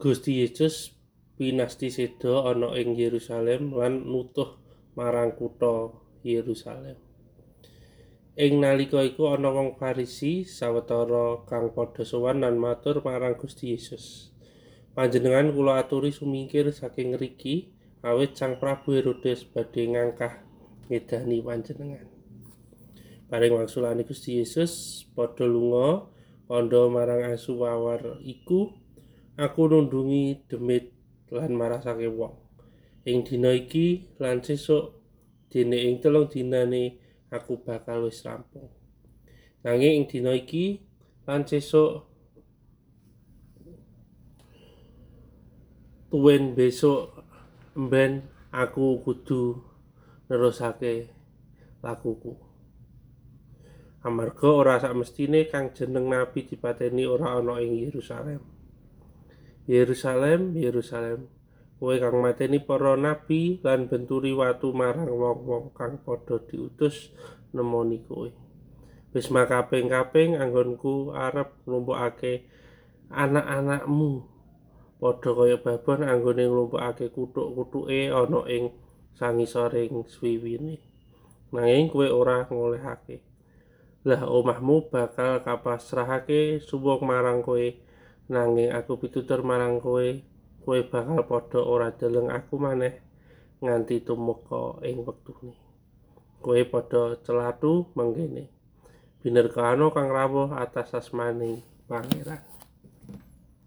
Gusti Yesus pinasti seda ana ing Yerusalem lan nutuh marang kutha Yerusalem. Ing nalika iku ana wong Farisi sawetara kang padha sowan lan matur marang Gusti Yesus. Panjenengan kula aturi sumingkir saking ngriki awit Sang Prabu Herodes badhe ngangkah ngedani panjenengan. Paring wangsulane Gusti Yesus padha lunga kandha marang asu wawar iku aku nundungi demit lan marasake wong. Ing dina iki lan sesuk dene ing telung dinane aku bakal wis rampung. Nanging ing dina iki lan sesuk tuwin besok emben aku kudu nerusake lakuku. Amarga ora sakmestine kang jeneng nabi dipateni ora ana ing Yerusalem. Yerusalem, Yerusalem, kowe kang mateni para nabi lan benturi watu marang wong-wong kang padha diutus nemoni kowe. Wis makaping-kaping anggonku arep nglumpukake anak-anakmu padha kaya babon anggone nglumpukake kuthuk-kuthuke ana ing sangisoring swiwine. Nanging kowe ora ngolehake. Lah omahmu bakal kapasrahake suwung marang kowe nanging aku pitutur marang kowe kowe bakal padha ora deleng aku maneh nganti tumeka ing wektune. Kowe padha celatu mangkene. Binerkano kang rawuh atas asmaning Pangeran.